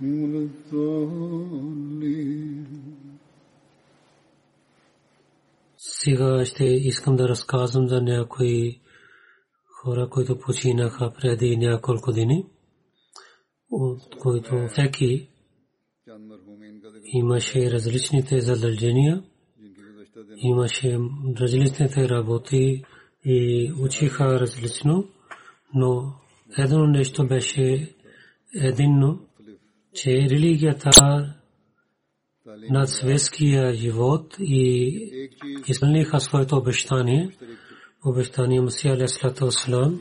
ولا الضالين Сега ще искам да разказвам за някои хора, които починаха преди няколко дни, от които всеки имаше различните задължения, имаше различните работи и учиха различно, но едно нещо беше единно, че религията над светския живот и изпълниха своето обещание, обещание Масия Алейхиссалату Вассалам,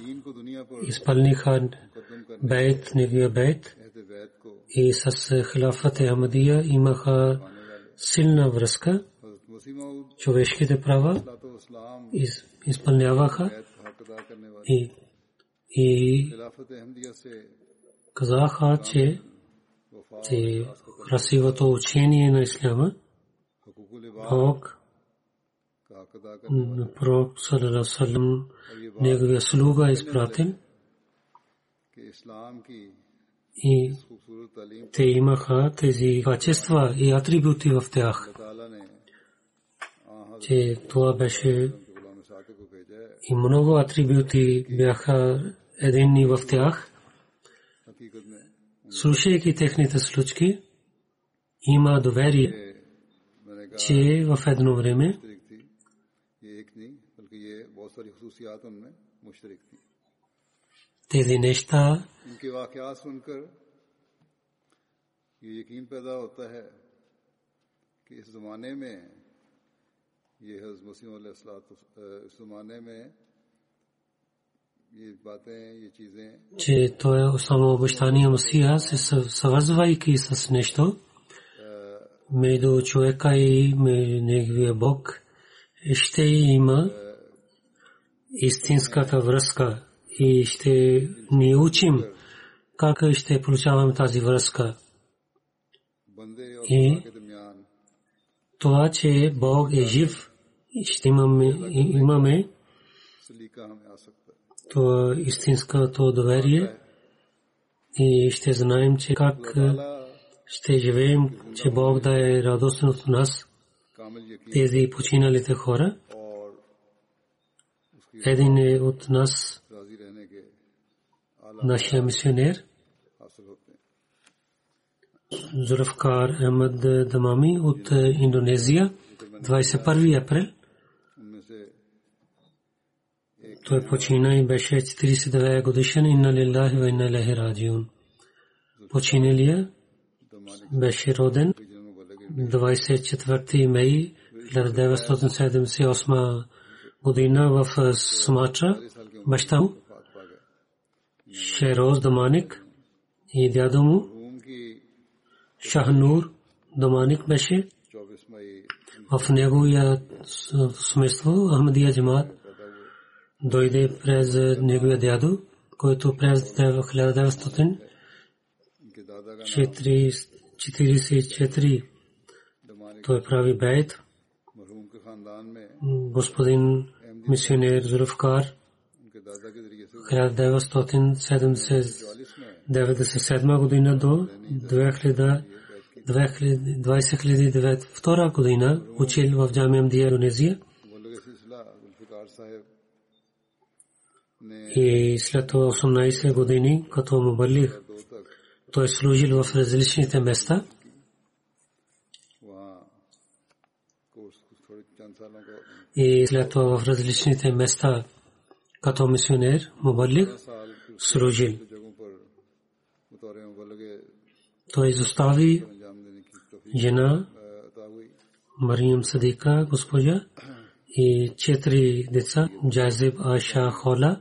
изпълниха бейт, неговия бейт и с хилафът Ахмадия имаха силна връзка, човешките права изпълняваха и, и казаха, че, че красивото учение на Исляма, Бог, Пророк Салалам, неговия слуга изпратен и те имаха тези качества и атрибути в тях, че това беше и много атрибути бяха единни в тях. بہت ساری خصوصیات مشترک تھی۔ تیزی نیشتا ان کے واقعات سن کر یہ یقین پیدا ہوتا ہے کہ اس زمانے میں یہ حضمسی زمانے میں че той само обещание Масия се съвързвайки с нещо между човека и неговия Бог ще има истинската връзка и ще ни учим как ще получаваме тази връзка. И това, че Бог е жив, ще имаме, имаме това истинското доверие и ще знаем, че как ще живеем, че Бог да е радостен от нас, тези починалите хора. Един е от нас, нашия мисионер, Zulfkar Ahmad Damami от Индонезия, 21 април. Той почина и беше 49 годишен. Инна лиллахи ва инна илайхи раджиун. Починалия беше роден 24 май 1978 година в Суматра. Баща му Шероз Даманик и дядо му Шахнур Даманик беше в неговия семейство Ахмадия Джамат дойде през е, неговия дядо, който през 1944 той прави бейт. Господин мисионер Зулфкар 1997 година до 2009 втора година учил в джамия Мдия Индонезия. и след това 18 години като мубалих. Той е служил в различните места. И след това в различните места като мисионер, мубалих, служил. Той изостави жена Мариям Садика, госпожа, и четири деца, Джазиб, Аша, Хола,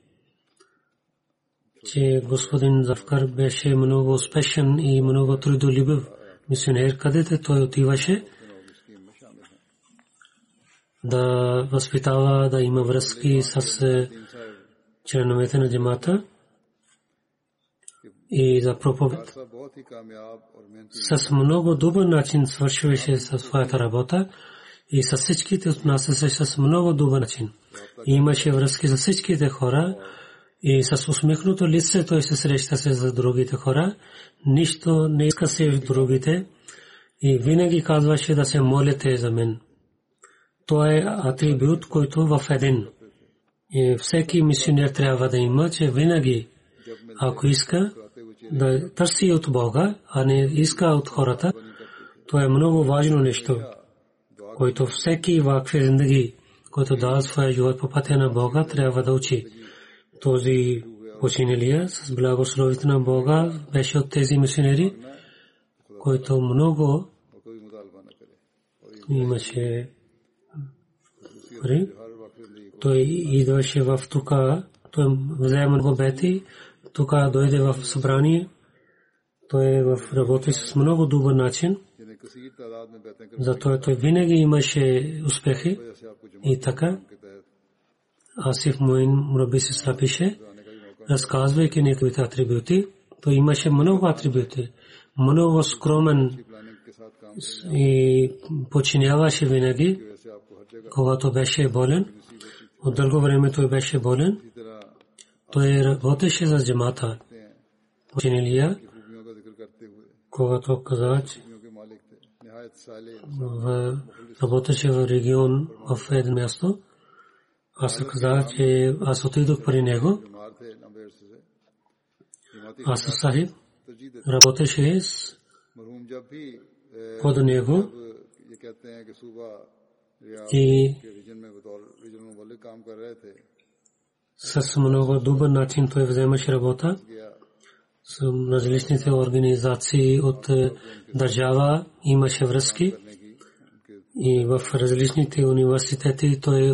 че господин Зафкар беше много успешен и много трудолюбив мисионер, където той отиваше да възпитава, да има връзки с е, членовете на джамата и за проповед. С много добър начин свършваше със своята работа и с всичките отнасяше с много добър начин. Имаше връзки с всичките хора, и с усмихнато лице той се срещаше за другите хора. Нищо не искаше в другите и винаги казваше да се молите за мен. Това е атрибут, който в един. И всеки мисионер трябва да има, че винаги, ако иска, да търси от Бога, а не иска от хората, това е много важно нещо, което всеки вакфе зиндаги, който дава своя живот по пътя на Бога, трябва да учи този починалия с благословите на Бога беше от тези мисионери, който много имаше пари. Той идваше в тук, той взе много бети, тук дойде в събрание, той е в работи с много добър начин. Затова той винаги имаше успехи и така. Асиф Моин Мурабис напише, разказвайки неговите атрибути, то имаше много атрибути, много скромен и починяваше винаги, когато беше болен. От дълго време той беше болен. Той работеше за джамата. Починилия, когато каза, че работеше в регион в едно място. Аз казах, че аз отидох при него. Аз Сахиб работеше с под него. И с много добър начин той вземаше работа с различните организации от е, държава имаше връзки и в различните университети той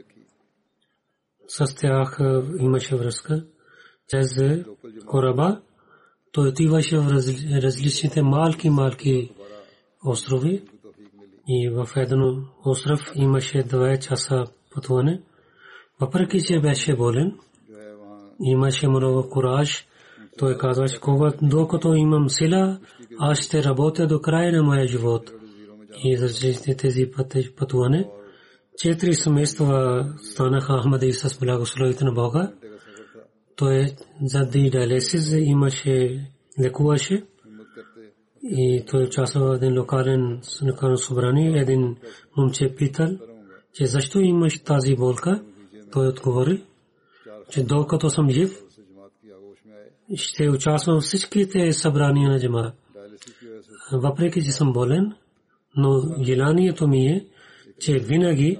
с тях имаше връзка чрез е, кораба. Той отиваше в различните малки-малки острови и в един остров имаше 2 часа пътуване. Въпреки, че беше болен, имаше много кураж. Той казваше, докато имам сила, аз ще работя до края на моя живот. И за тези пътуване, четири семейства станаха Ахмади с благословите на Бога. Той заради диализис имаше, лекуваше и той участва в един локален събрание. Един момче питал, че защо имаш тази болка? Той отговори, че докато съм жив, ще участвам в всичките събрания на джама. Въпреки, че съм болен, но желанието ми е, че винаги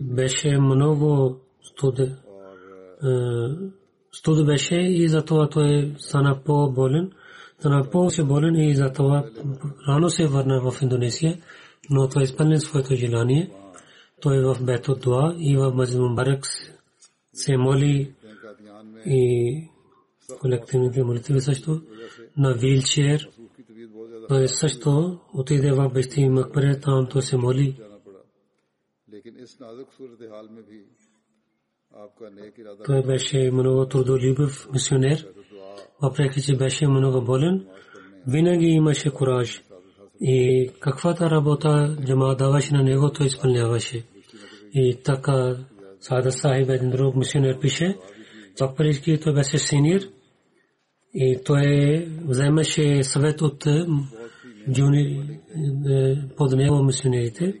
беше много студ. Е, студ беше и затова той стана по-болен. Стана повече болен и затова рано се върна в Индонезия, но той е изпълни своето желание. Той е в Бето Дуа и в Мазин Мубарак се моли и колективните молитви също на вилчер. Той също отиде в Бести Макбре, там той се моли. Той беше много трудолюбив мисионер, въпреки че беше много болен, винаги имаше кураж. И каквата работа джама даваше на него, той изпълняваше. И така Сада Сахиб, един друг мисионер, пише, Чапарички той беше синир и той вземаше съвет от под него мисионерите.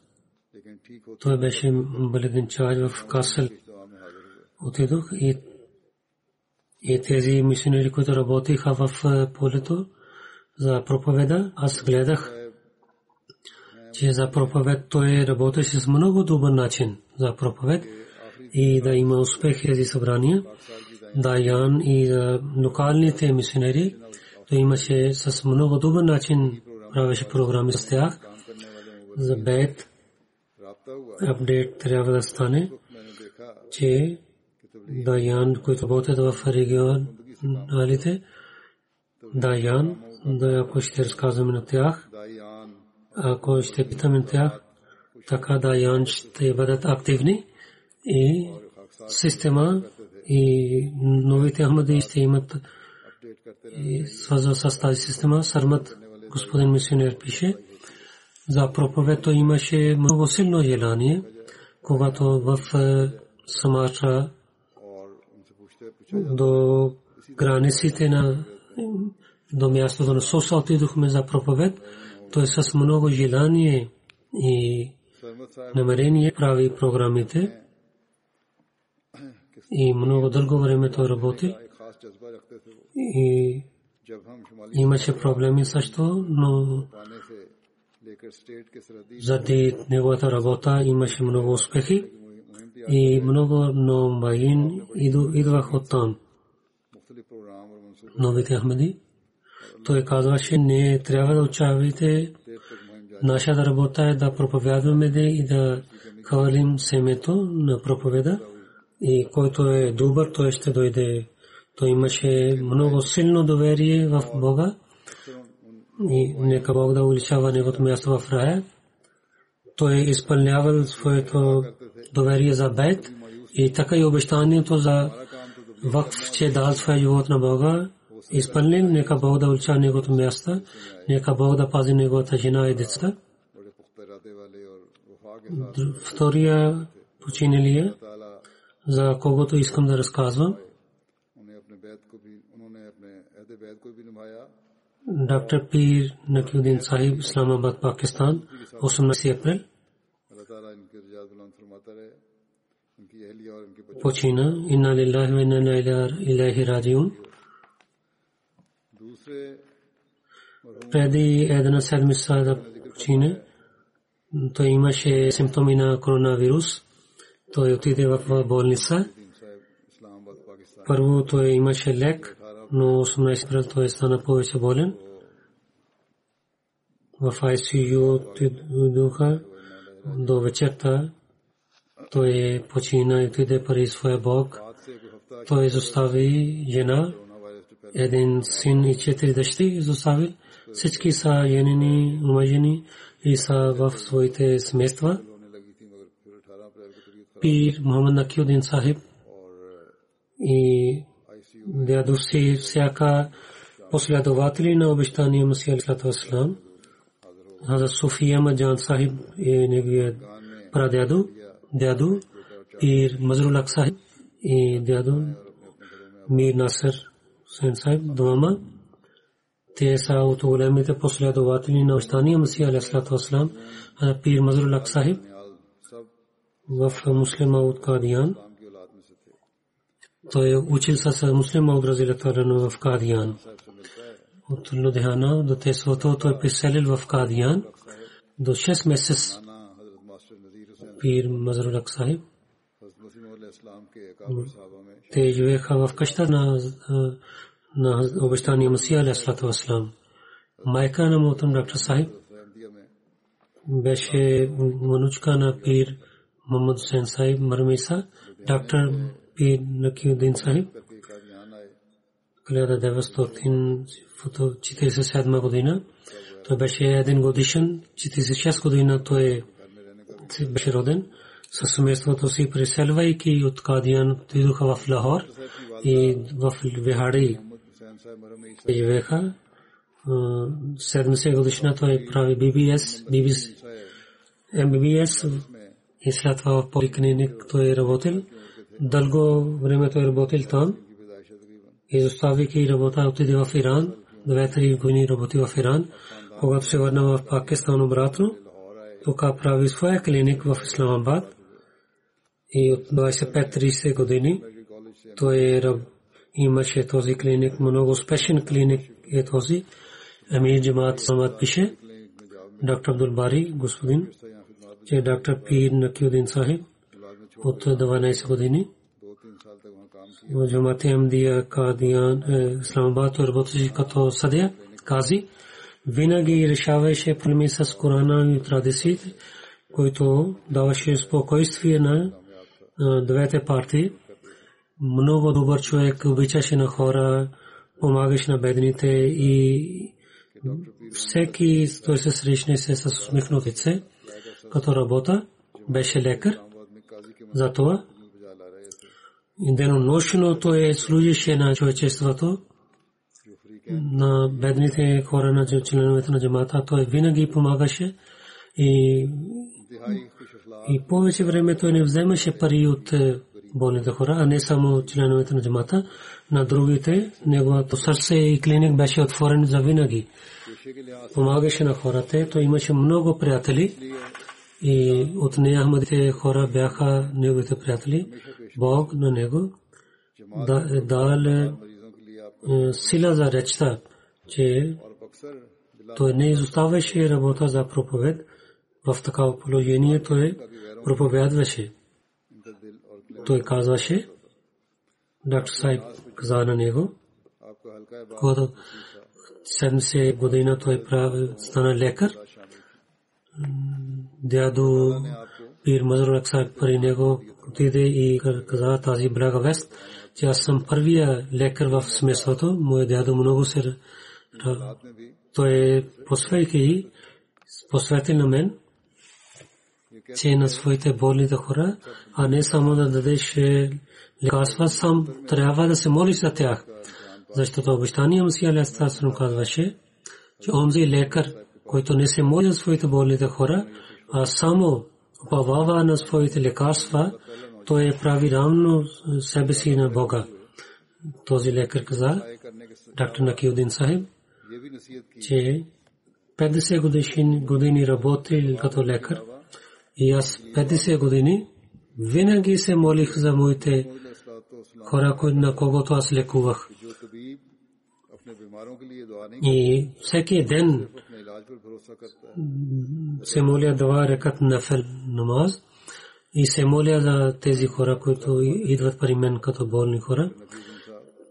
той беше бълбинчач в Касъл. Отидох и, и тези мисионери, които работиха в е, полето за проповеда, аз гледах, че за проповед той работеше с много добър начин за проповед и да има успех тези събрания. Да, Ян и за локалните мисионери, той имаше с много добър начин правеше програми с тях за бед, апдейт трябва да стане, че Даян, които работят в регионалите, Даян, да ако ще разказваме на тях, ако ще питаме тях, така Даян ще бъдат активни и система и новите Ахмади ще имат свързва с тази система. Сармат господин мисионер пише, за проповедта имаше много силно желание, когато в е, Самача до границите на до мястото на Соса отидохме за проповед. Той с много желание и намерение прави програмите. И много дълго време той работи. И имаше проблеми също, но заради неговата работа имаше много успехи и много номаин идвах от там. Новите Ахмеди. Той казваше, не трябва да учавите. Нашата работа е да проповядваме и да хвалим семето на проповеда. И който е добър, той ще дойде. Той имаше много силно доверие в Бога и нека Бог да увеличава неговото място в рая. Той е изпълнявал своето доверие за бед и така и обещанието за вакф, че дал своя живот на Бога. Изпълнил, нека Бог да увеличава неговото място, нека Бог да пази неговата жена и деца. Втория починалия за когото искам да разказвам. Доктор Пир Накюдин Сахиб, Исламабад, Пакистан, 18 април. Почина. Инна лиллахи ва инна илайхи раджиун. Преди една седмица да почине, той имаше симптоми на коронавирус. Той отиде в болница. Първо той имаше лек, но 18 април той стана повече болен. В ICU духа до вечерта той почина и отиде пари своя Бог. Той изостави жена, един син и четири дъщери изостави. Всички са женени, омъжени и са в своите семейства. Пир Мухаммад Накиудин Сахиб и дядо си всяка последователи на обещания Масия Алисалату Васлам. Хаза Суфия Маджан Сахиб е неговият прадядо, дядо, пир Мазрулак Сахиб и дядо Мир Насър Сен Сахиб, двама. Те са от големите последователи на обещания Масия Алисалату Васлам, пир Мазрулак Сахиб в муслима от Кадиян. Той е учил с муслима от Разилатарано в Кадиян. От Лудхана до Тесвото той преселил в Кадиян до 6 месец пир Мазрулак Сахиб. Те живееха в къща на на обещания Масия Алейхиссалату Вассалам. Майка на Мотам Доктор Сахиб беше манучка на пир Muhammad Hussain Sahib Marmisa, Dr. P. Nakiuddin Sahib, 1947 година. Той беше един годишен, 46 година той беше роден. Със семейството си преселвайки от Кадиян отидоха в Лахор и в Вихари живееха. 70 годишна той прави BBS, BBS, MBBS и след това в поликлиник той е работил. Дълго време той е работил там. Изоставяйки работа отиде в Иран. Две-три години работи в Иран. Когато се върна в Пакистан обратно, тук прави своя клиник в Исламабад. И от 25-30 години той имаше този клиник, много успешен клиник е този. Амир Джамаат Самат пише, доктор Абдул Бари, господин, че доктор Пир Накиудин Сахиб от 12 години в Джамати Амдия Кадиян Исламабад работеше като съдия, кази. Винаги решаваше проблеми с Корана и традициите, който даваше спокойствие на двете партии. Много добър човек, обичаше на хора, помагаше на бедните и всеки той се срещне се с усмихнато лице като работа, беше лекар. Затова денонощно той служише на човечеството, на бедните хора, на членовете на джамата. Той винаги помагаше и и повече време той не вземаше пари от болните хора, а не само членовете на джамата. На другите, неговото сърце и клиник беше отворен за винаги. Помагаше на хората. Той имаше много приятели и от нея Ахмадите хора бяха неговите приятели. Бог на него дал е, сила за речта, че той не изоставяше работа за проповед. В такава положение той проповядваше. Той казваше, доктор Сайб каза на него, когато 70 година той стана лекар, дядо пир Мазрур Аксар при него отиде и каза тази блага вест, че аз съм първия лекар в смесвото. Моя дядо много се той посвейки посветил на мен, че на своите болните хора, а не само да дадеш лекарства, сам трябва да се молиш за тях. Защото обещания Мусия Алейхиссалам казваше, че онзи лекар, който не се моли за своите болните хора, а само уповава на своите лекарства, той е прави равно себе си на Бога. Този лекар каза, доктор Накиудин Сахиб, че 50 години, години работил като лекар и аз 50 години винаги се молих за моите хора, на когото аз лекувах. И всеки ден се моля два рекат нафел намаз и се моля за тези хора, които идват при мен като болни хора.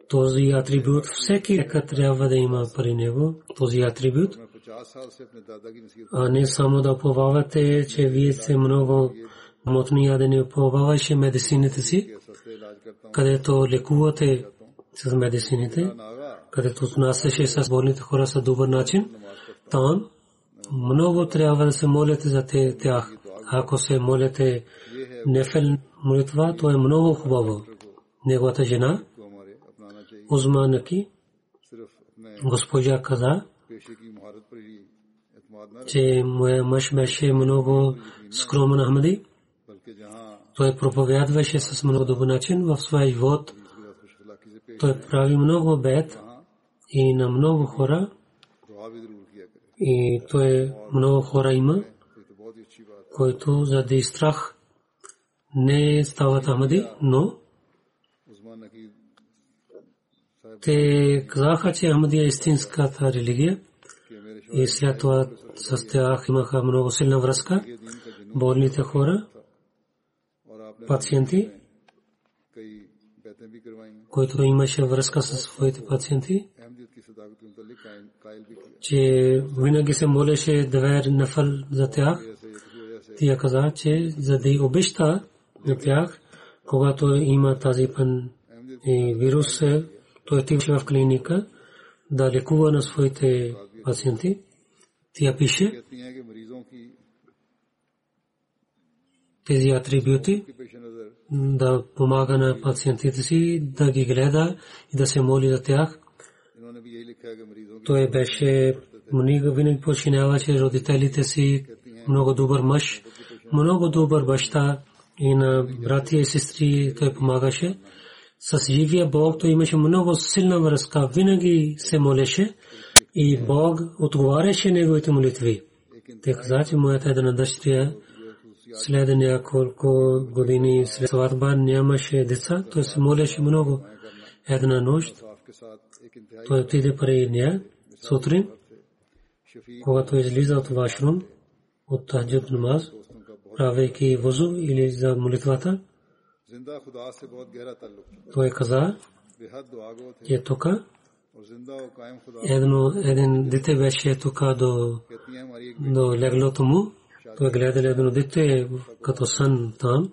Този атрибут всеки рекат трябва да има при него, този атрибут. А не само да уповавате, че вие сте много мотни, а да не уповаваше медицините си, където лекувате с медицините, където отнасяше с болните хора с добър начин, там много трябва да се молите за тях. Ако се молите нефел молитва, то е много хубаво. Неговата жена, Узманаки, госпожа каза, че моя мъж беше много скромен Ахмади. Той проповядваше с много добър начин в своя живот. Той прави много бед и на много хора. И той много хора има, който заради страх не стават Ахмади, но те казаха, че Ахмадия е истинската религия и след това с тях имаха много силна връзка. Болните хора, пациенти, който имаше връзка с своите пациенти, че винаги се молеше двер нафал за тях. Тя каза, че за да обеща на тях, когато има тази пан вирус, той отиваше в клиника да лекува на своите пациенти. Тя пише тези атрибути да помага на пациентите си, да ги гледа и да се моли за тях. Той беше много винаги починяваше родителите си, много добър мъж, много добър баща и на братия и сестри той помагаше. С живия Бог той имаше много силна връзка, винаги се молеше и Бог отговаряше неговите молитви. Те каза, че моята една дъщеря след няколко години след сватба нямаше деца, той се молеше много. Една нощ той отиде при нея сутрин, когато излиза от вашрум, от таджуд намаз, правейки вузу или за молитвата, той каза, че тук едно, един дете беше тук до, до леглото му. Той гледа едно дете като сън там.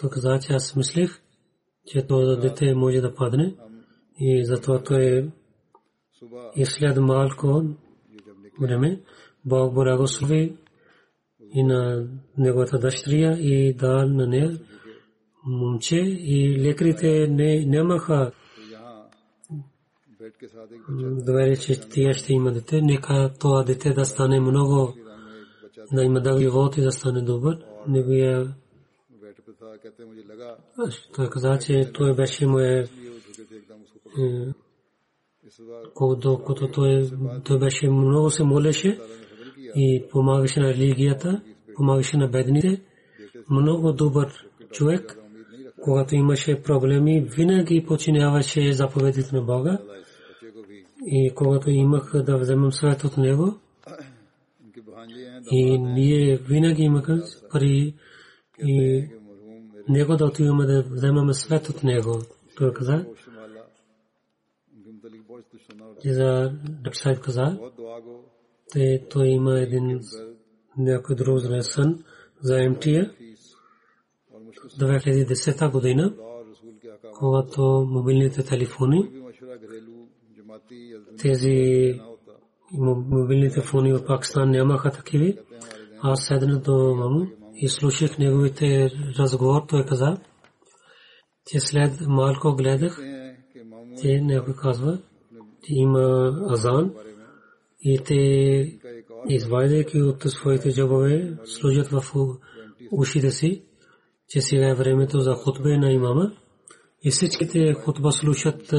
Той каза, че аз мислих, че това дете може да падне. И затова той и след малко време Бог благослови и на неговата дъщеря и да на нея момче и лекарите не нямаха доверие, че тя ще има дете. Нека това дете да стане много, да има да живот и да стане добър. Неговия той каза, че той беше мое докато той, той беше много се молеше и помагаше на религията, помагаше на бедните. Много добър човек, когато имаше проблеми, винаги починяваше заповедите на Бога. И когато имах да вземам свет от него, и ние винаги имахме пари и него да отиваме да вземаме свет от него. Той каза, за Дъпсайд каза, те той има един някой друг сън, за МТА 2010 година, когато мобилните телефони, тези мобилните фони от Пакистан нямаха такива. Аз седна до маму и слушах неговите разговор. Той каза, че след малко гледах, че някой казва, че има азан и те извадяйки от своите джобове служат в ушите си, че сега е времето за хутбе на имама и всичките хутба слушат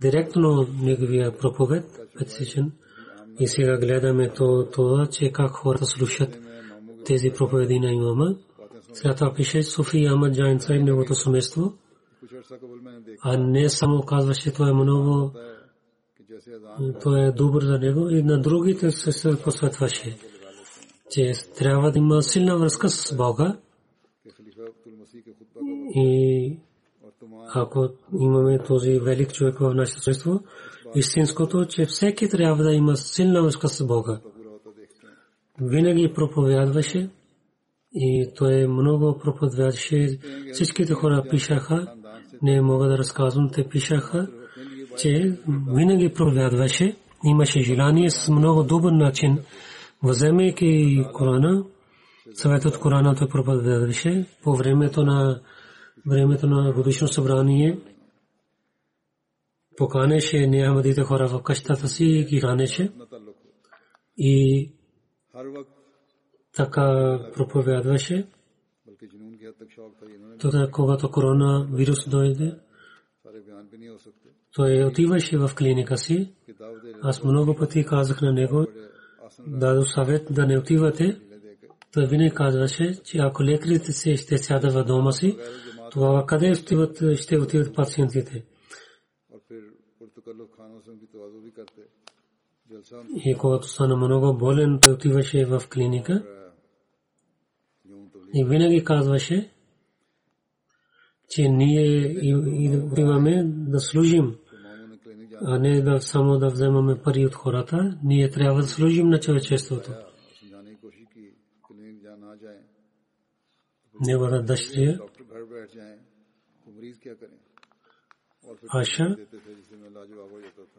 директно неговия проповед, петсичен. И сега гледаме то, това, че как хората слушат тези проповеди на имама. Сега това пише Суфи Ахмад Джайнца и неговото семейство. А не само казваше, това е много то е добър за него и на другите се посветваше, че трябва да има силна връзка с Бога и ако имаме този велик човек в нашето семейство, истинското, че всеки трябва да има силна връзка с Бога. Винаги проповядваше и той много проповядваше. Всичките хора пишаха, не мога да разказвам, те пишаха, че винаги проповядваше, имаше желание с много добър начин, вземайки Корана, съветът Корана той проповядваше по времето на времето на годишно събрание поканеше неамадите хора в къщата си и ги хранеше и така проповядваше. Тогава, когато корона вирус дойде, той отиваше в клиника си. Аз много пъти казах на него, дадох съвет да не отивате. Той винаги казваше, че ако лекарите си ще сядат в дома си, тогава къде ще отиват пациентите? И когато стана много болен, той отиваше в клиника и винаги казваше, че ние имаме да служим, а не да само да вземаме пари от хората. Ние трябва да служим на човечеството. Неговата дъщеря Аша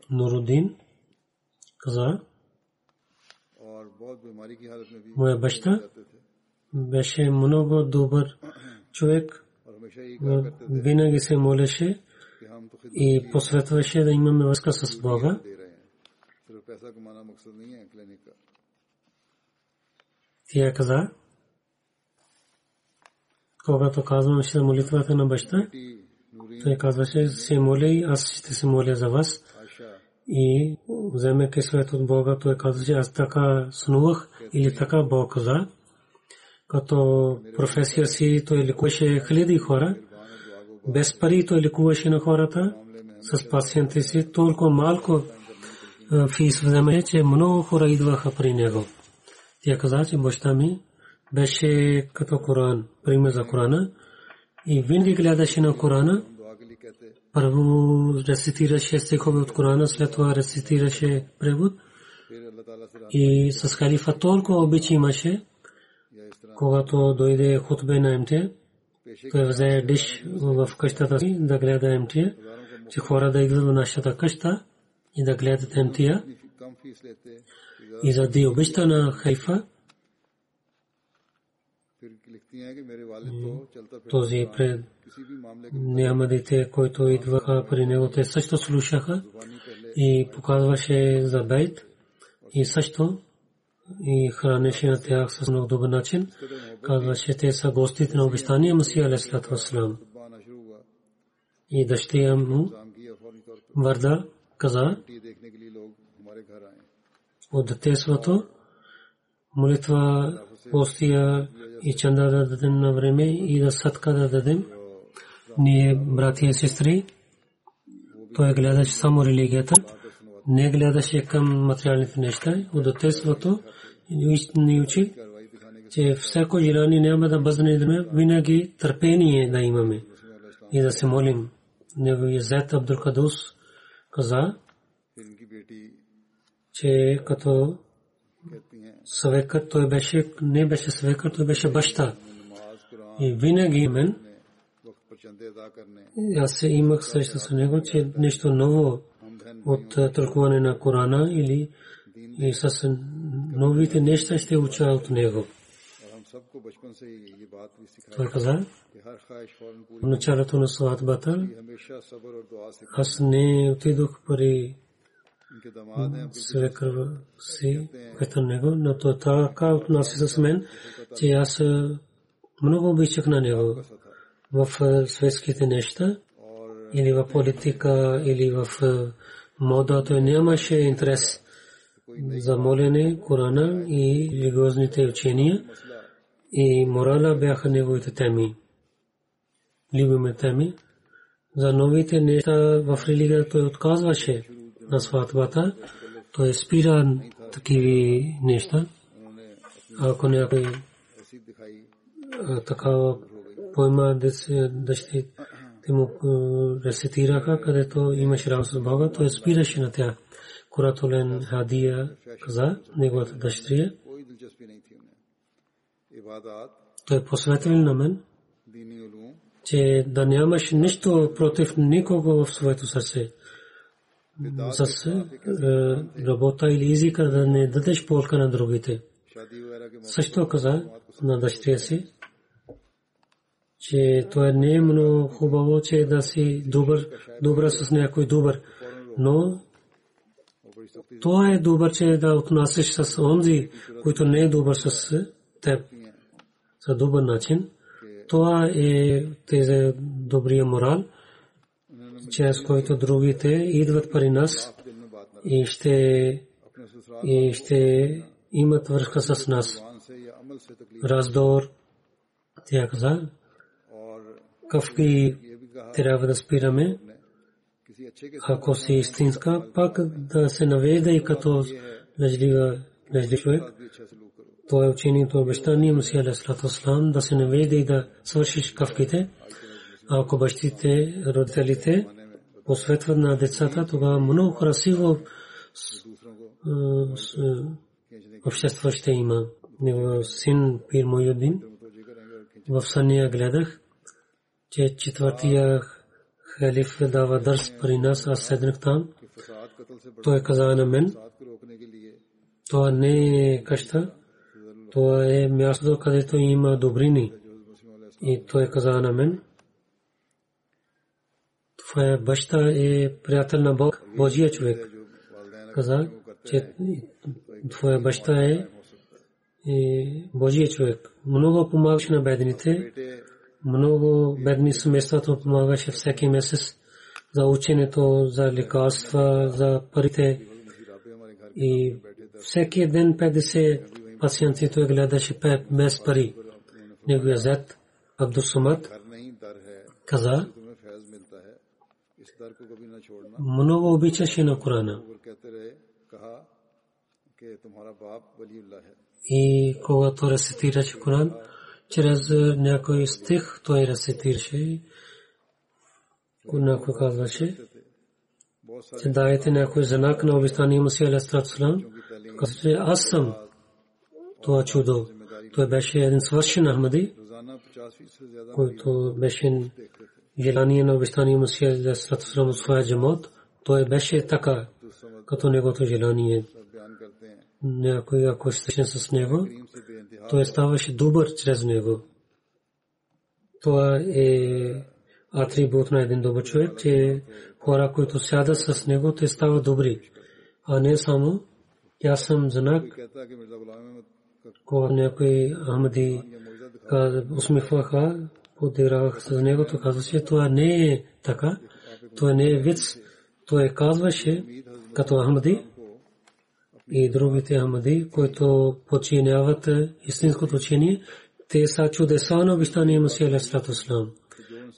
Нурудин каза, моя баща беше много добър човек, винаги се молеше и посветваше да имаме връзка с Бога. Тя каза, когато казваше молитвата на баща, той казваше, се моля аз ще се моля за вас. И вземайки свет от Бога, той казваше, аз така снувах или така Бог каза. Като професия си той лекуваше хиляди хора. Без пари той лекуваше на хората с пациенти си. Толкова малко фис вземаше, че много хора идваха при него. Тя каза, че баща ми беше като Коран, пример за Корана. И винаги гледаше на Корана първо рецитираше стихове от Корана, след това рецитираше превод. И с халифа толкова обичи имаше, когато дойде хутбе на МТ, той взе диш в къщата си да гледа МТ, че хора да идват в нашата къща и да гледат МТ. И заради обичта на халифа, този пред Нямадите, които идваха при него, те също слушаха и показваше за бейт и също и хранеше на тях с много добър начин. Казваше, те са гостите на обещания Масия Алесалату Васлам. И дъщеря му Варда каза от детеството молитва, постия и чанда да дадем на време и да садка да дадем. Ние, брати и сестри, той гледаше само религията, не гледаше към материалните неща. От детството ни учи, че всяко желание няма да бъдне винаги търпение да имаме и да се молим. Неговия зет Абдул Кадус каза, че като съвекът, той беше, не беше съвекът, той беше баща. И винаги мен, аз имах среща с него, че нещо ново от тълкуване на Корана или и с новите неща ще уча от него. Той каза, в началото на сватбата, аз не отидох при свекърва си към него, но той така отнася с мен, че аз много обичах на него в светските неща или в политика или в мода. Той нямаше интерес за молене, Корана и религиозните учения и морала бяха неговите теми. Любими теми. За новите неща в религията той отказваше на сватбата. Той спира такива неща. Ако някой такава поема дъщи те му рецитираха, където имаше работа с Бога, той спираше на тях. Куратулен Хадия каза, неговата дъщеря, той посветил на мен, че да нямаш нищо против никого в своето сърце. С работа или езика да не дадеш полка на другите. Също каза на дъщеря си, че това не е много хубаво, че да си добър, добра с някой добър. Но това е добър, че да отнасяш с онзи, който не е добър с теб за добър начин. Това е тези добрия морал, чрез който другите идват при нас и ще, и ще имат връзка с нас. Раздор, тя каза, какви трябва да спираме, ако си истинска, пак да се навежда и като лъжлива човек. Това е учението обещание Мусия Алейхиссалам да се навежда и да свършиш кавките. Ако бащите, родителите посветват на децата, тогава много красиво общество ще има. Син Пир Мойудин в съня гледах, че четвъртия халиф дава дърс при нас, аз седнах там. Той каза на мен, това не е къща, това е място, където има добрини. И той каза на мен, твоя баща е приятел на Бог, Божия човек. Каза, че твоя баща е Божия човек. Много помагаше на бедните. Много бедни семействата помагаше всеки месец за ученето, за лекарства, за парите. И всеки ден 50 пациенти той гледаше без пари. Неговия зет Абдусамат каза, много обичаше на Корана. И когато рецитираше Коран, чрез някой стих той рецитираше, някой казваше, че дайте някой знак на обещание Мусия Алейхиссалам, казваше, аз съм това чудо. Той беше един свършен Ахмади, който беше желание на обещание Мусия Алейхиссалам от своя джамот. Той беше така, като негото желание. Някой, ако е с него, той ставаше добър чрез него. Това е атрибут на един добър човек, че хора, които сядат с него, те стават добри. А не само, аз съм знак, когато някой Ахмади усмихваха, подираваха с него, то казваше, това не е така, това не е виц. Той казваше, като Ахмади, и другите Ахмади, които починяват истинското учение, те са чудеса на обещание Масия Алейхиссалам.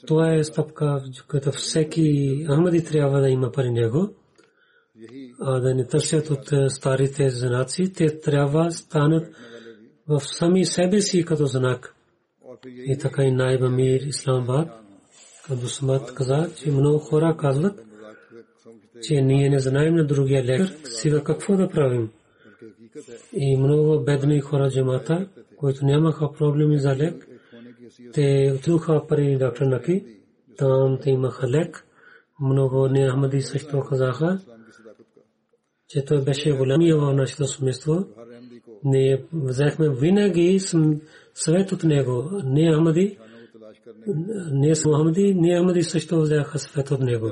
Това е стъпка, която всеки Ахмади трябва да има при него, а да не търсят от старите знаци, те трябва станат в сами себе си като знак. И така и Найба Мир Исламабад, като Смат каза, че много хора казват, че ние не знаем на другия лекар сега какво да правим. И много бедни хора джамата, които нямаха проблеми за лек, те отидоха при доктор Наки, там те имаха лек. Много неахмади също казаха, че той беше големия в нашето семейство. Ние взехме винаги съвет от него. Не Ахмади, не Ахмади, не Ахмади също взеха съвет от него.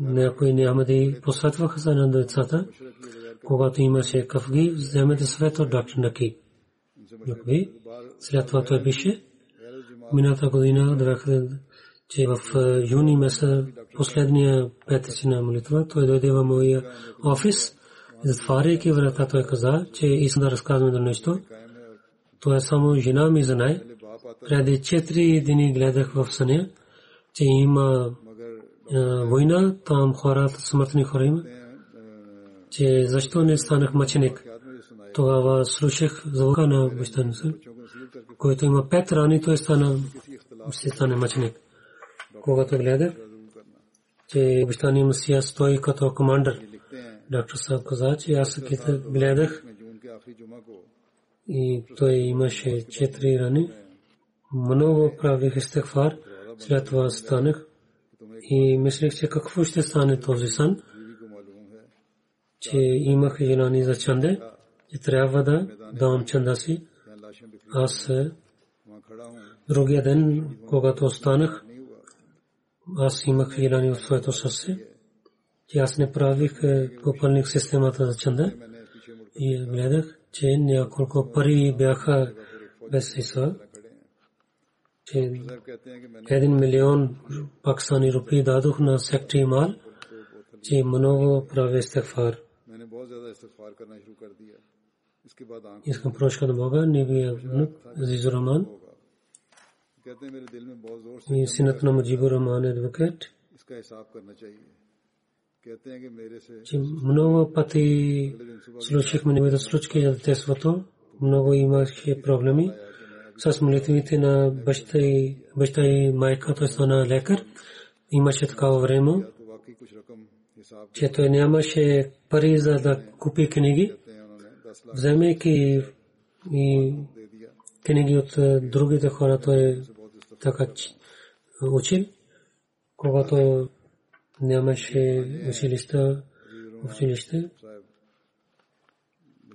някои нямати посветваха се на децата, когато имаше кафги, вземете свет от доктор Наки. Накви, след това той пише, мината година, че в е, юни месец, последния петъчна молитва, той дойде в моя офис, затваряйки врата, той каза, че искам да разказвам нещо. Това е само жена ми знае. Преди четири дни гледах в съня, че има е, война, там хората смъртни хора има, че защо не станах мъченик. Тогава слушах звука на баща който има пет рани, той стана, се стане мъченик. Когато гледах, че баща ни Масия стои като командър. Доктор Саб каза, че аз гледах и той имаше четири рани. Много правих изтехвар, след това станах и мислех, че какво ще стане този сън, че имах желание за чанде и трябва да дам чанда си. Аз е, другия ден, когато останах, аз имах желание от своето сърце, че аз не правих е, купалник системата за чанда и гледах, че няколко пари бяха без сисва. لیون پاک روپی دادٹری مال جی منوگو استعفار میں نے عزیز الرحمٰن۔ سنت نام مجیب الرحمان ایڈوکیٹ۔ اس کا حساب کرنا چاہیے۔ کہتے ہیں جی منوغ پتی پرابلم с молитвите на баща и, баща и майка, той стана лекар. Имаше такава време, че той нямаше пари за да купи книги. Вземайки и книги от е, другите хора, той така учил. Когато нямаше училища, училище,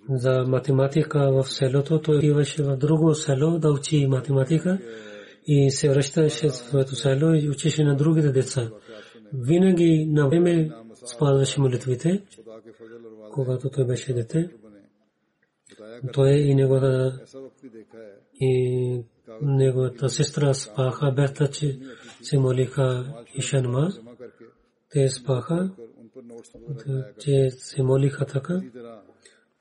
за математика в селото, той отиваше в друго село да учи математика и се връщаше в своето село и учеше на другите деца. Винаги на време спазваше молитвите, когато той беше дете. Той и неговата и неговата сестра спаха, бехта, че се молиха и шанма. Те спаха, че се молиха така.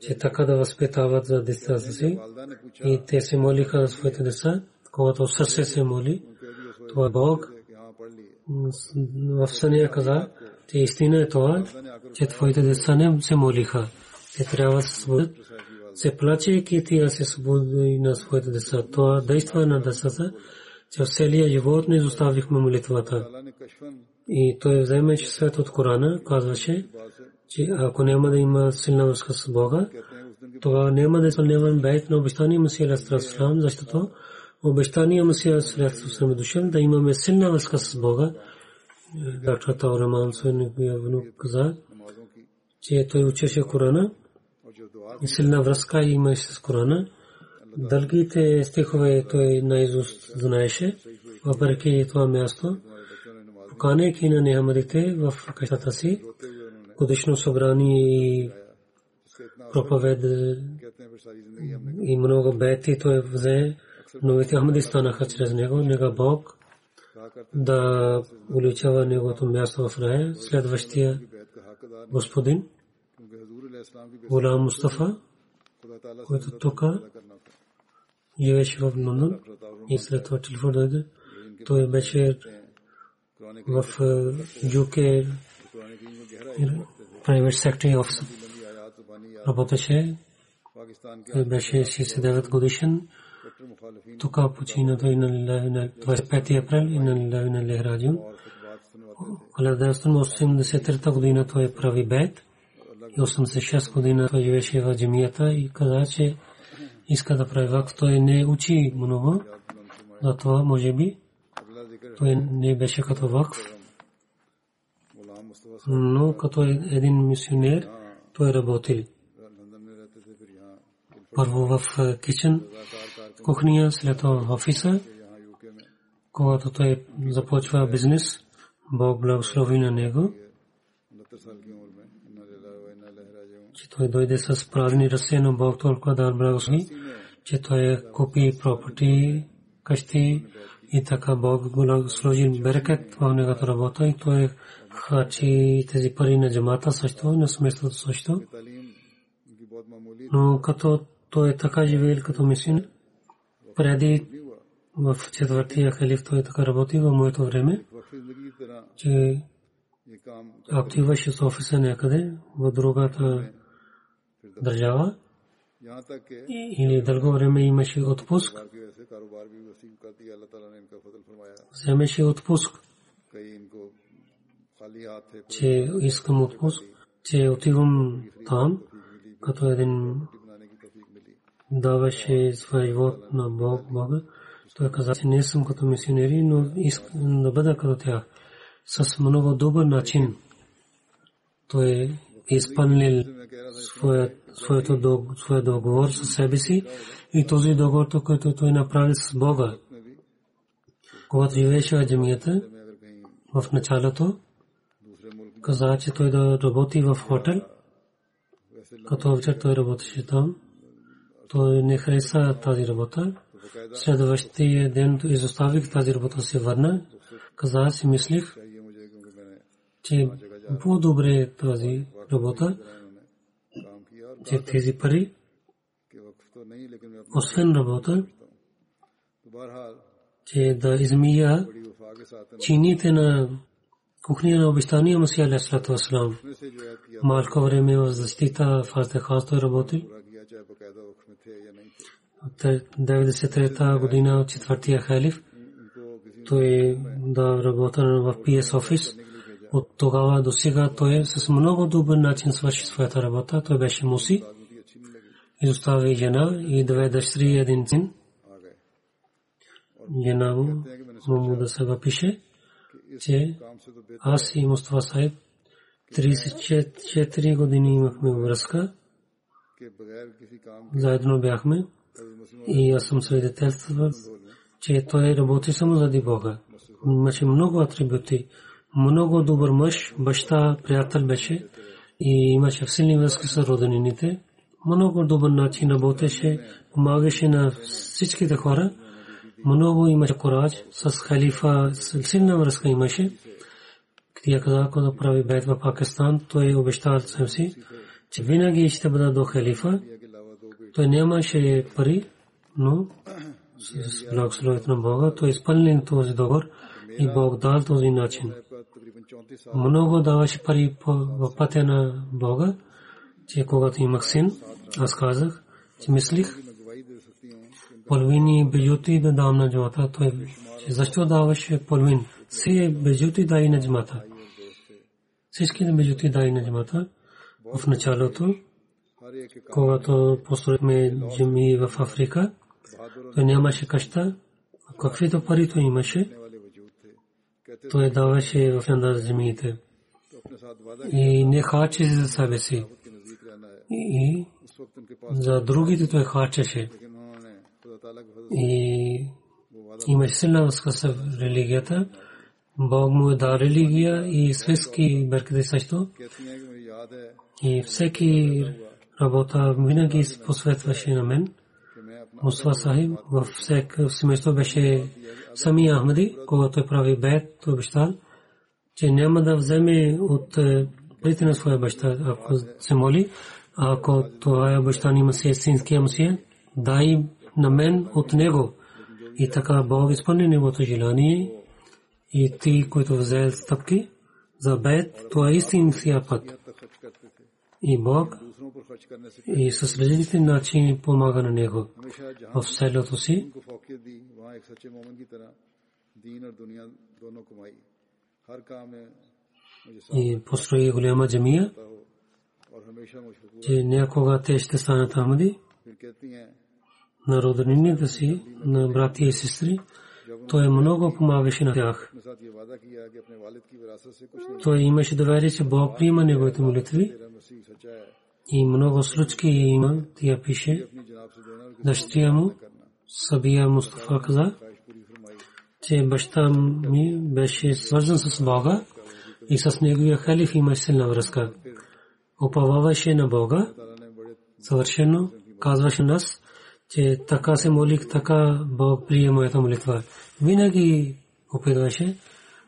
че така да възпитават за децата си и те се молиха за своите деца, когато сърце се моли, това е Бог в съня каза, че истина е това, че твоите деца не се молиха. Те трябва да се събудят. Се плачейки тя се събуди на своите деца. Това действа на децата, че в целия живот не изоставихме молитвата. И той вземеше свет от Корана, казваше, че ако няма да има силна връзка с Бога, тогава няма да е изпълняваме бейт на обещания Масия Алейхиссалам, защото обещания Масия Алейхиссалам е дошъл да имаме силна връзка с Бога. Доктор Таураман Суенния внук каза, че той учеше Корана и силна връзка имаше с Корана. Дългите стихове той наизуст знаеше, въпреки това място, поканейки на нехамадите в къщата си, годишно събрание и проповед и много бети той взе, новите Ахмади станаха чрез него, нега Бог да уличава неговото място в рая. Следващия господин, Гулам Мустафа, който тук живеше в Лондон и след това телефон дойде. Той беше в UK Private Secretary Office. Работеше. Беше 69 годишен. Тук почина той на 25 април и на Лехраджио. 1983 година той прави бед. И 86 година той живеше в джамията и каза, че иска да прави вакф. Той не учи много. Затова може би той не беше като вакф. Но като един мисионер той работил. Първо в кичен кухня, след това в офиса. Когато той започва бизнес, Бог благослови на него. Че той дойде с празни ръце, но Бог толкова да благослови, че той купи пропорти, къщи и така Бог го сложи берекет в неговата работа и той харчи тези пари на джамата също, на сместото също. Но като той е така живеел като мисин, преди в четвъртия халиф той така работи в моето време, че активаше с офиса някъде в другата държава или дълго време имаше отпуск. Вземеше отпуск, че искам отпуск, че отивам там, като един даваше своя живот на Бог, Бога. Той каза, че не съм като мисионери, но искам да бъда като тях. С много добър начин той е изпълнил своят договор със себе си и този договор, който той направи с Бога. Когато живееше в джамията, в началото, каза, че той да работи в хотел, като вечер той работеше там. Той не хареса тази работа. Следващия ден изоставих тази работа се върна. Каза си мислих, че по-добре е тази работа, че тези пари, освен работа, че да измия чините на кухня на обещания Масия Алейхиссалату Вассалам. Малко време в защита Фазде Хас той работил. 93-та година четвъртия халиф той да работа в PS офис. От тогава до сега той с много добър начин свърши своята работа. Той беше муси. Изостави жена и две дъщери и един син. Жена му, да се пише, че аз и Мустафа Сайб 34 години имахме връзка. Заедно бяхме. И аз съм свидетелствал, че той работи само заради Бога. Имаше много атрибути. Много добър мъж, баща, приятел беше и имаше силни връзки с роденините. Много добър начин работеше, помагаше на всичките хора. Много имаше кораж. С халифа силна връзка имаше. Тия каза, когато прави бед в Пакистан, той обещал съм си, че винаги ще бъда до халифа. Той нямаше пари, но с благословението на Бога, той изпълни този договор и Бог дал този начин. Много даваше пари в пътя на Бога, че когато имах син, аз казах, че мислих, половини бежути да дам на джамата. Той защо даваше половин? Все бежути дай на джамата. Всички бежути дай на джамата. В началото, когато построихме джами в Африка, той нямаше къща, каквито пари той имаше, той даваше в янда земите. И не хачеше за себе си. И за другите той хачеше. И имаше силна връзка с религията. Бог му е да религия и свиски берките също. И всеки работа винаги посветваше на мен. Мусва Сахиб във всеки семейство беше Сами Ахмади, когато е прави бед, той обещал, че няма да вземе от е, парите на своя баща, ако се моли, ако това е обещание Масия, синския Масия, дай на мен от него. И така Бог изпълни неговото желание и ти, които взе стъпки за бед, това е истинския път. И Бог и с различни начини помага на него в селото си. И построи голяма джамия, че някога те ще станат амади на роднините си, на брати и сестри. Той много помагаше на тях. Той имаше доверие, че Бог приема неговите молитви и много случки има, тя пише. Дъщеря му, Сабия Мустафа каза, че баща ми беше свързан с Бога и с неговия халиф имаше силна връзка. Опававаше на Бога съвършено, казваше нас, че така се молих, така Бог прие моята молитва. Винаги опитваше,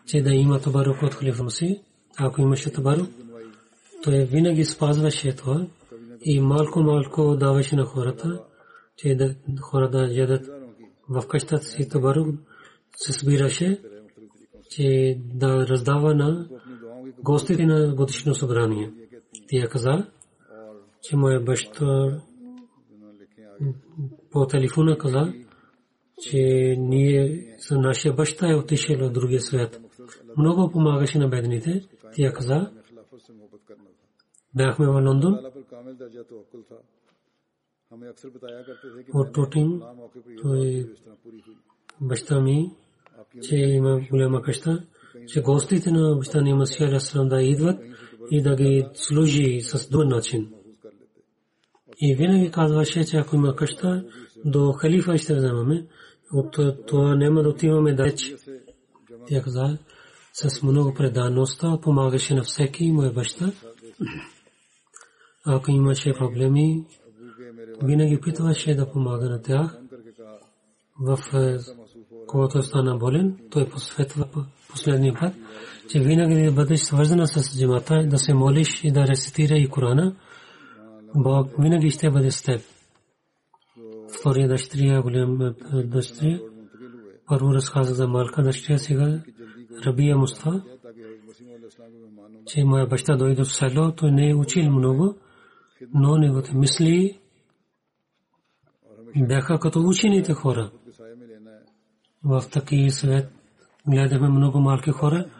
че да има табарук от халифа си, ако имаше табарук, той винаги спазваше това и малко-малко даваше на хората, че да, хора да ядат в къщата си табарук, се събираше, че да раздава на гостите на годишно събрание. Тя каза, че моя баща по телефона каза, че ние, нашия баща е отишъл от другия свят. Много помагаше на бедните. Тя каза, бяхме в Лондон. От Тотин, той баща ми, че има голяма къща, че гостите на баща ни Масия Аслам да идват и да ги служи с друг начин. И винаги казваше, че ако има къща, до халифа ще вземаме. От това няма да отиваме далеч. Тя каза, с много преданността помагаше на всеки мой баща ако имаше проблеми, винаги опитваше да помага на тях. В е, когато е стана болен, той посветва последния път, че винаги да бъдеш свързана с джимата, да се молиш и да рецитира и Корана, Бог винаги ще бъде с теб. Втория дъщеря, голям е, дъщеря, първо разказа за малка дъщеря, сега Рабия Муства, че моя баща дойде в село, той не е учил много, но неговите мисли бяха като учените хора. В такива свет гледаме много малки хора,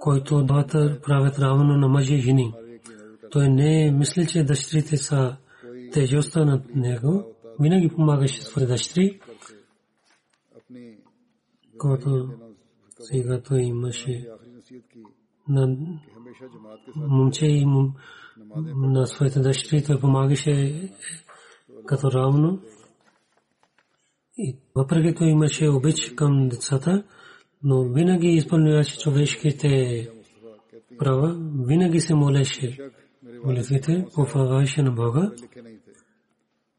които двата правят равно на мъже и жени. Той не мисли, че дъщерите са тежестта на него. Винаги помагаше своите дъщери, който сега той имаше на момче и момче на своите дъщери той помагаше като равно. И въпреки това имаше обич към децата, но винаги изпълняваше човешките права, винаги се молеше молитвите, поваваше на Бога.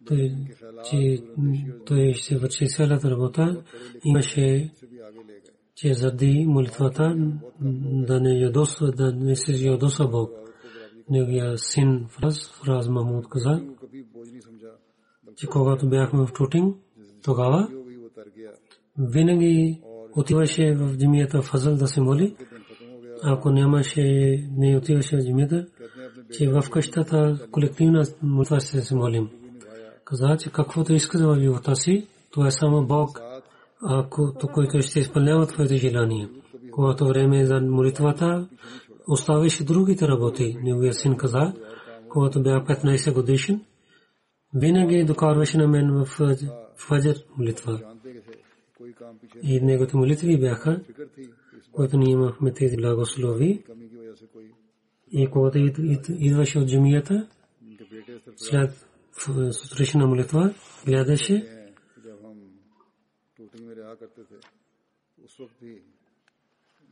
Той, той ще върши цялата работа. Имаше, че заради молитвата да не ядосва, да не се ядосва Бог неговия син Фраз, Фраз Махмуд каза, че когато бяхме в Чутинг, тогава винаги отиваше в джимията Фазъл да се моли. Ако нямаше, не отиваше в джимията, че в къщата колективна молитва ще се молим. Каза, че каквото искаш в живота си, това е само Бог, ако който ще изпълнява твоите желания. Когато време е за молитвата, оставяше другите работи. Неговия син каза, когато бях 15 годишен, винаги докарваше на мен в фаджер молитва. И неговите молитви бяха, които ние имахме тези благослови. И когато идваше от джамията, след сутрешна молитва, гледаше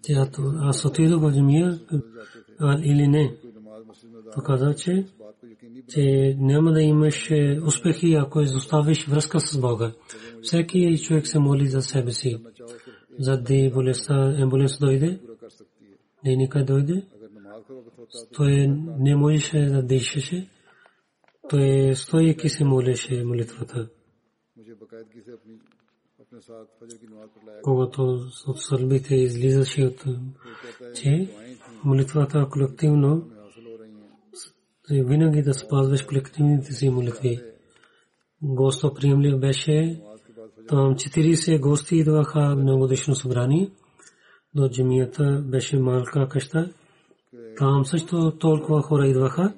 тято аз отидох в джамия или не. Показа, че, че няма да имаш успехи, ако изоставиш връзка с Бога. Всеки човек се моли за себе си. За да болестта, емболес дойде, дейника дойде, той не можеше да дишаше, той стоейки се молеше молитвата когато от сълбите излизаше от че молитвата е колективно винаги да спазваш колективните си молитви. Гостоприемлив беше там 40 гости идваха на годишно събрание до джамията беше малка къща. Там също толкова хора идваха.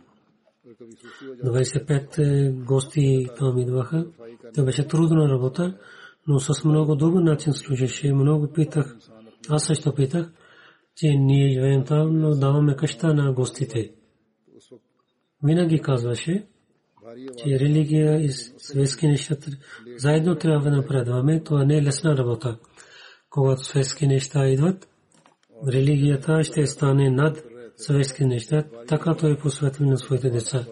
25 е, гости там идваха. Това беше трудна работа но с много добър начин служеше. Много питах, аз също питах, че ние живеем там, но даваме къща на гостите. Винаги казваше, че религия и светски неща заедно трябва да напредваме. Това не е лесна работа. Когато светски неща идват, религията ще стане над съветски неща, така той посветли на своите деца.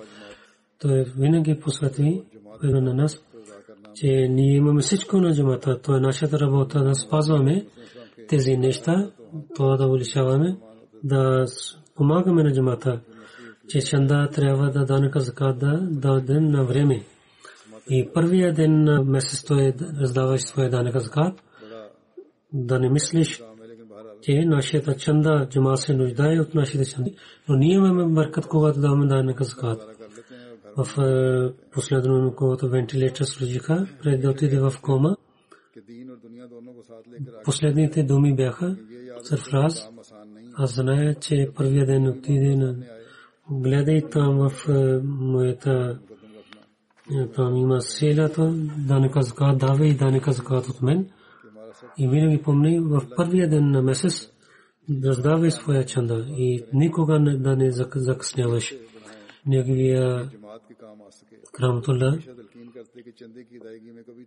Той винаги посветли на нас – че ние имаме всичко на джамата. То е нашата работа да спазваме тези неща, това да улишаваме, да помагаме на джамата, че шанда трябва да данъка закат да дадем на време. И първия ден на месец той е раздаваш своя данъка закат, да не мислиш, че нашата чанда джама се нуждае от нашите чанди. Но ние имаме бъркат, когато даваме данъка закат в е, последно когато вентилатор служиха, преди да отиде в кома. Последните думи бяха сърфраз. Аз зная, че първия ден отиде на гледай там в е, моята е, там има селята, да не казва дава и да не казва от мен. И винаги помни, в първия ден на месец раздавай своя чанда и никога да не закъсняваш. Неговия Крамтулла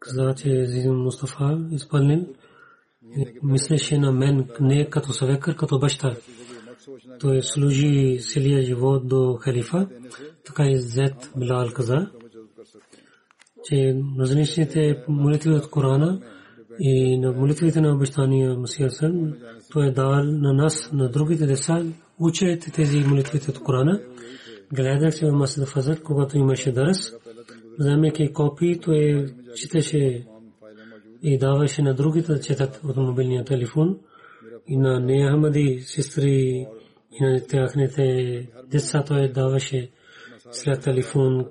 каза, че Зизин Мустафа изпълнил мислеше на мен не като съвекър, като баща. Той служи целия живот до халифа, така и Зет Билал каза, че различните молитви от Корана и на молитвите на обещания Масия Сън, той е дал на нас, на другите деца, учете тези молитвите от Корана. Гледах се в Масад Фазър, когато имаше дърс, вземайки копии, той читаше и даваше на другите да четат от мобилния телефон и на неахмади сестри и на тяхните деца той даваше след телефон,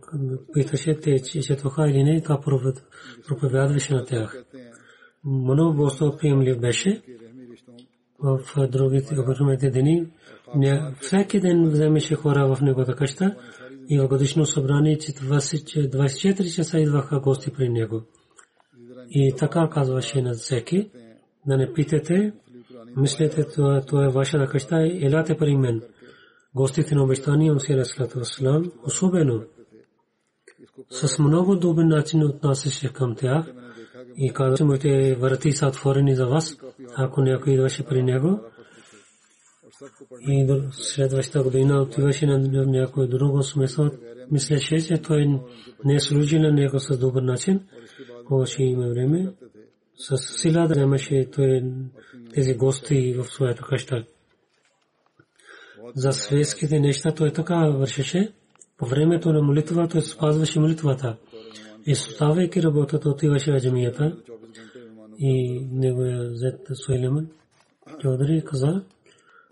питаше те четоха или не, как проповядваше на тях. Много просто приемлив беше в другите дни всеки ден вземеше хора в неговата къща и в годишно събрание че 20 24 часа идваха гости при него. И така казваше на всеки, да не питате, мислете, това, е вашата къща, елате при мен. Гостите на обещания, Расалату Вассалам, особено с много добър начин отнасяше към тях и каза, че моите врати са отворени за вас, ако някой идваше при него. И до следващата година отиваше на някой друго смисъл. Мислеше, че той не служи на него с добър начин. Повече има време. С сила да вземаше той тези гости в своята къща. За светските неща той така вършеше. По времето на молитва той спазваше молитвата. И ставайки работата, отиваше в джамията. И неговия зет Суйлеман Чодри каза,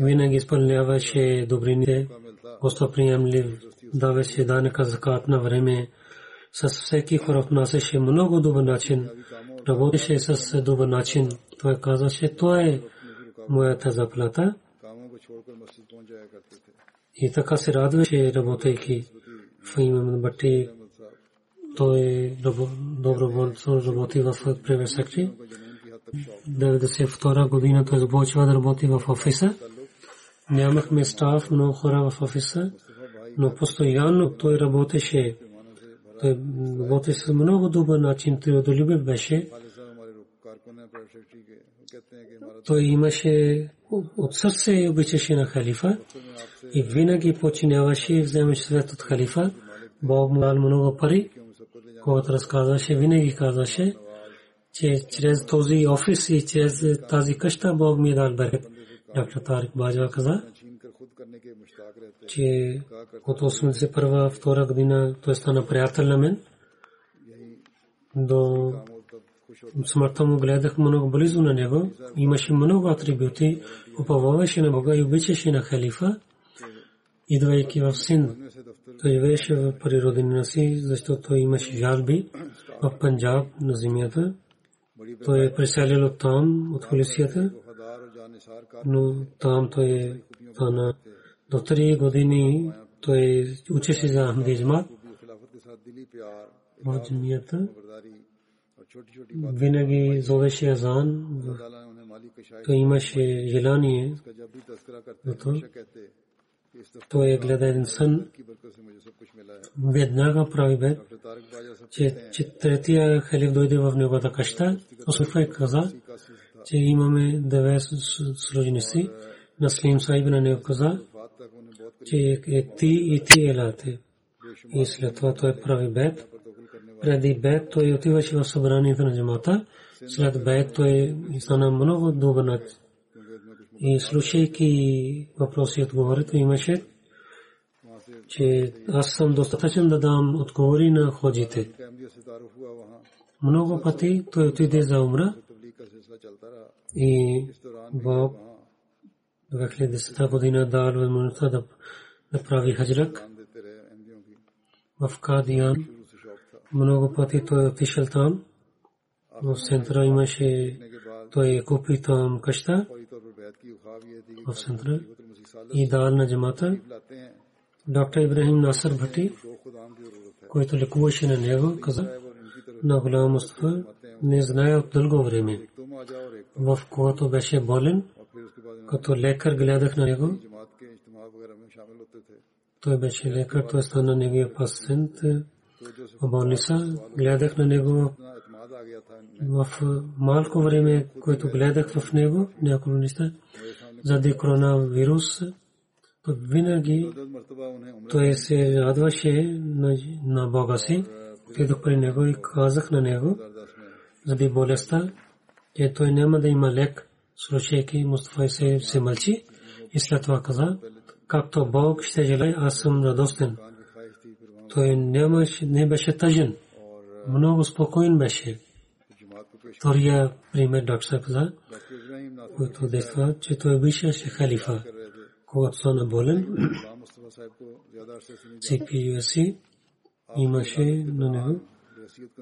винаги изпълняваше добрините, гостоприемлив, даваше данъка закат на време, с всеки хора внасяше много добър начин, работеше с добър начин. Той казваше, това е моята заплата. И така се радваше, работейки в имам Бати. Той е доброволно работи в Превесекти. 92 година той започва да работи в офиса. Нямахме стаф, много хора в офиса, но постоянно той работеше. Той работеше с много добър начин, той одолюбив беше. Той имаше от сърце и обичаше на халифа и винаги починяваше и вземаше свет от халифа. Бог му дал много пари, когато разказваше, винаги казваше, че чрез този офис и чрез тази къща Бог ми е дал берекет. Доктор Тарик Баджва каза, че от 81-2 година той стана приятел на мен. До смъртта му гледах много близо на него. Имаше много атрибути, уповаваше на Бога и обичаше на халифа, идвайки в син. Той беше при родина си, защото той имаше жалби в Панджаб на земята. Той е преселил от там, от полицията, но там той е стана до три години той учеше за Ахмадизмат в джамията. Винаги зовеше азан. Той имаше желание за това. Той гледа един сън. Веднага прави бед, че третия халиф дойде в неговата къща. Осуфай каза, че имаме девет служеници. Наслим Сайб на него каза, че е ти и ти елате. И след това той прави бед. Преди бед той отиваше в събранието на джамата. След бед той стана много добър и слушайки въпроси и отговори, той имаше, че аз съм достатъчен да дам отговори на ходите. Много пъти той отиде за умра и Бог 2010 година дал възможността да, да прави хаджрак в Кадиян. Много пъти той отишъл там. В центъра имаше, той купи там къща в центъра и дал на джамата. Доктор Ибрахим Насър Бхати, който лекуваше на него, каза на голям Мустафа, не знае от дълго време. В когато беше болен, като лекар гледах на него. Той беше лекар, той стана неговия пациент болница. Гледах на него в малко време, което гледах в него, няколко неща, заради коронавирус, то винаги той се радваше на Бога си. Отидох при него и казах на него, заради болестта, че той няма да има лек слушайки Мустафа се, се мълчи и след това каза, както Бог ще желая, аз съм радостен. Той нямаше, не беше тъжен. Много спокоен беше. Втория пример доктор каза, който действа, че той беше халифа. Когато стана болен, CPUSC имаше на него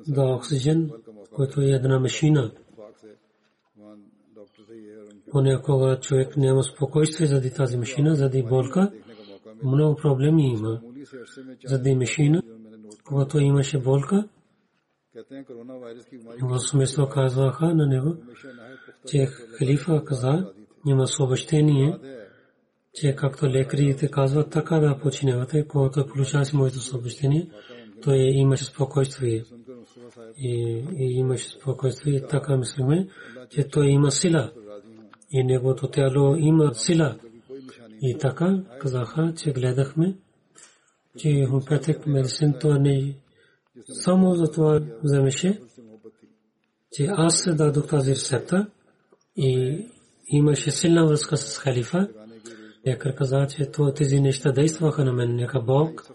да оксиген, който е една машина понякога човек няма спокойствие заради тази машина, заради болка. Много проблеми има. Заради машина, когато имаше болка, в смисъл казваха на него, че халифа каза, има съобщение, че както лекарите казват, така да починявате, когато получаваше моето съобщение, той имаше спокойствие. И, и имаше спокойствие и така мислиме, че той има сила и неговото тяло има сила. И така казаха, че гледахме, че хомеопатик медицин това не само за това вземеше, че аз се дадох тази рецепта и имаше силна връзка с халифа. Лекар каза, че тези неща действаха на мен, нека Бог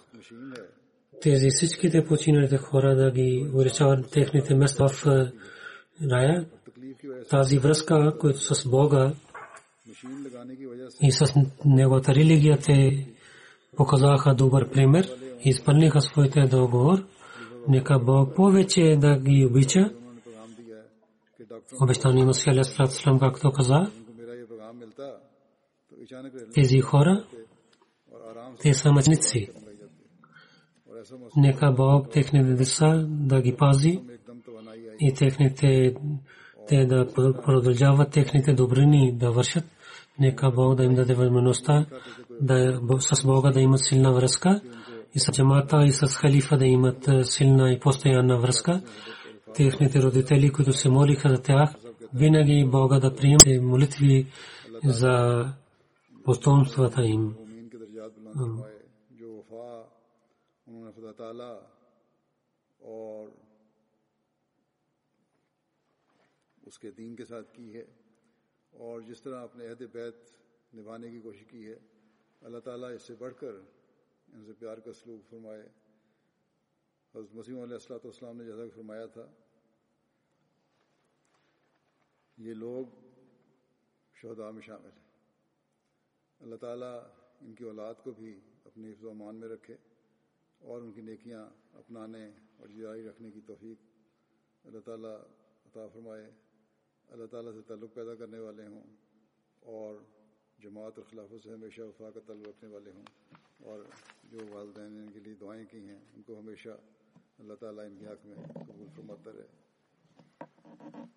тези всичките починалите хора да ги уричават техните места в е, рая. Тази връзка, която с Бога и с неговата религия те показаха добър пример и изпълниха своите договор. Нека Бог повече да ги обича. Обещание Масия Алия Слам, както каза, тези хора, те са мъчници. Нека Бог техните деца да ги пази и техните те да продължават техните добрини да вършат. Нека Бог да им даде възможността да, с Бога да имат силна връзка и с джамата и с халифа да имат е, силна и постоянна връзка. Техните родители, които се молиха за тях, винаги Бога да приемат молитви за потомствата им. تعالیٰ اور اس کے دین کے ساتھ کی ہے اور جس طرح اپنے عہد بیت نبھانے کی کوشش کی ہے، اللہ تعالیٰ اس سے بڑھ کر ان سے پیار کا سلوک فرمائے۔ حضرت مسیم علیہ السلاۃ والسلام نے جیسا کہ فرمایا تھا، یہ لوگ شہدا میں شامل ہیں۔ اللہ تعالیٰ ان کی اولاد کو بھی اپنی حفظ و امان میں رکھے۔ اور ان کی نیکیاں اپنانے اور جاری رکھنے کی توفیق اللہ تعالیٰ عطا فرمائے۔ اللہ تعالیٰ سے تعلق پیدا کرنے والے ہوں اور جماعت اور خلافوں سے ہمیشہ وفا کا تعلق رکھنے والے ہوں۔ اور جو والدین نے ان کے لیے دعائیں کی ہیں، ان کو ہمیشہ اللہ تعالیٰ ان کے حق میں قبول فرماتا رہے۔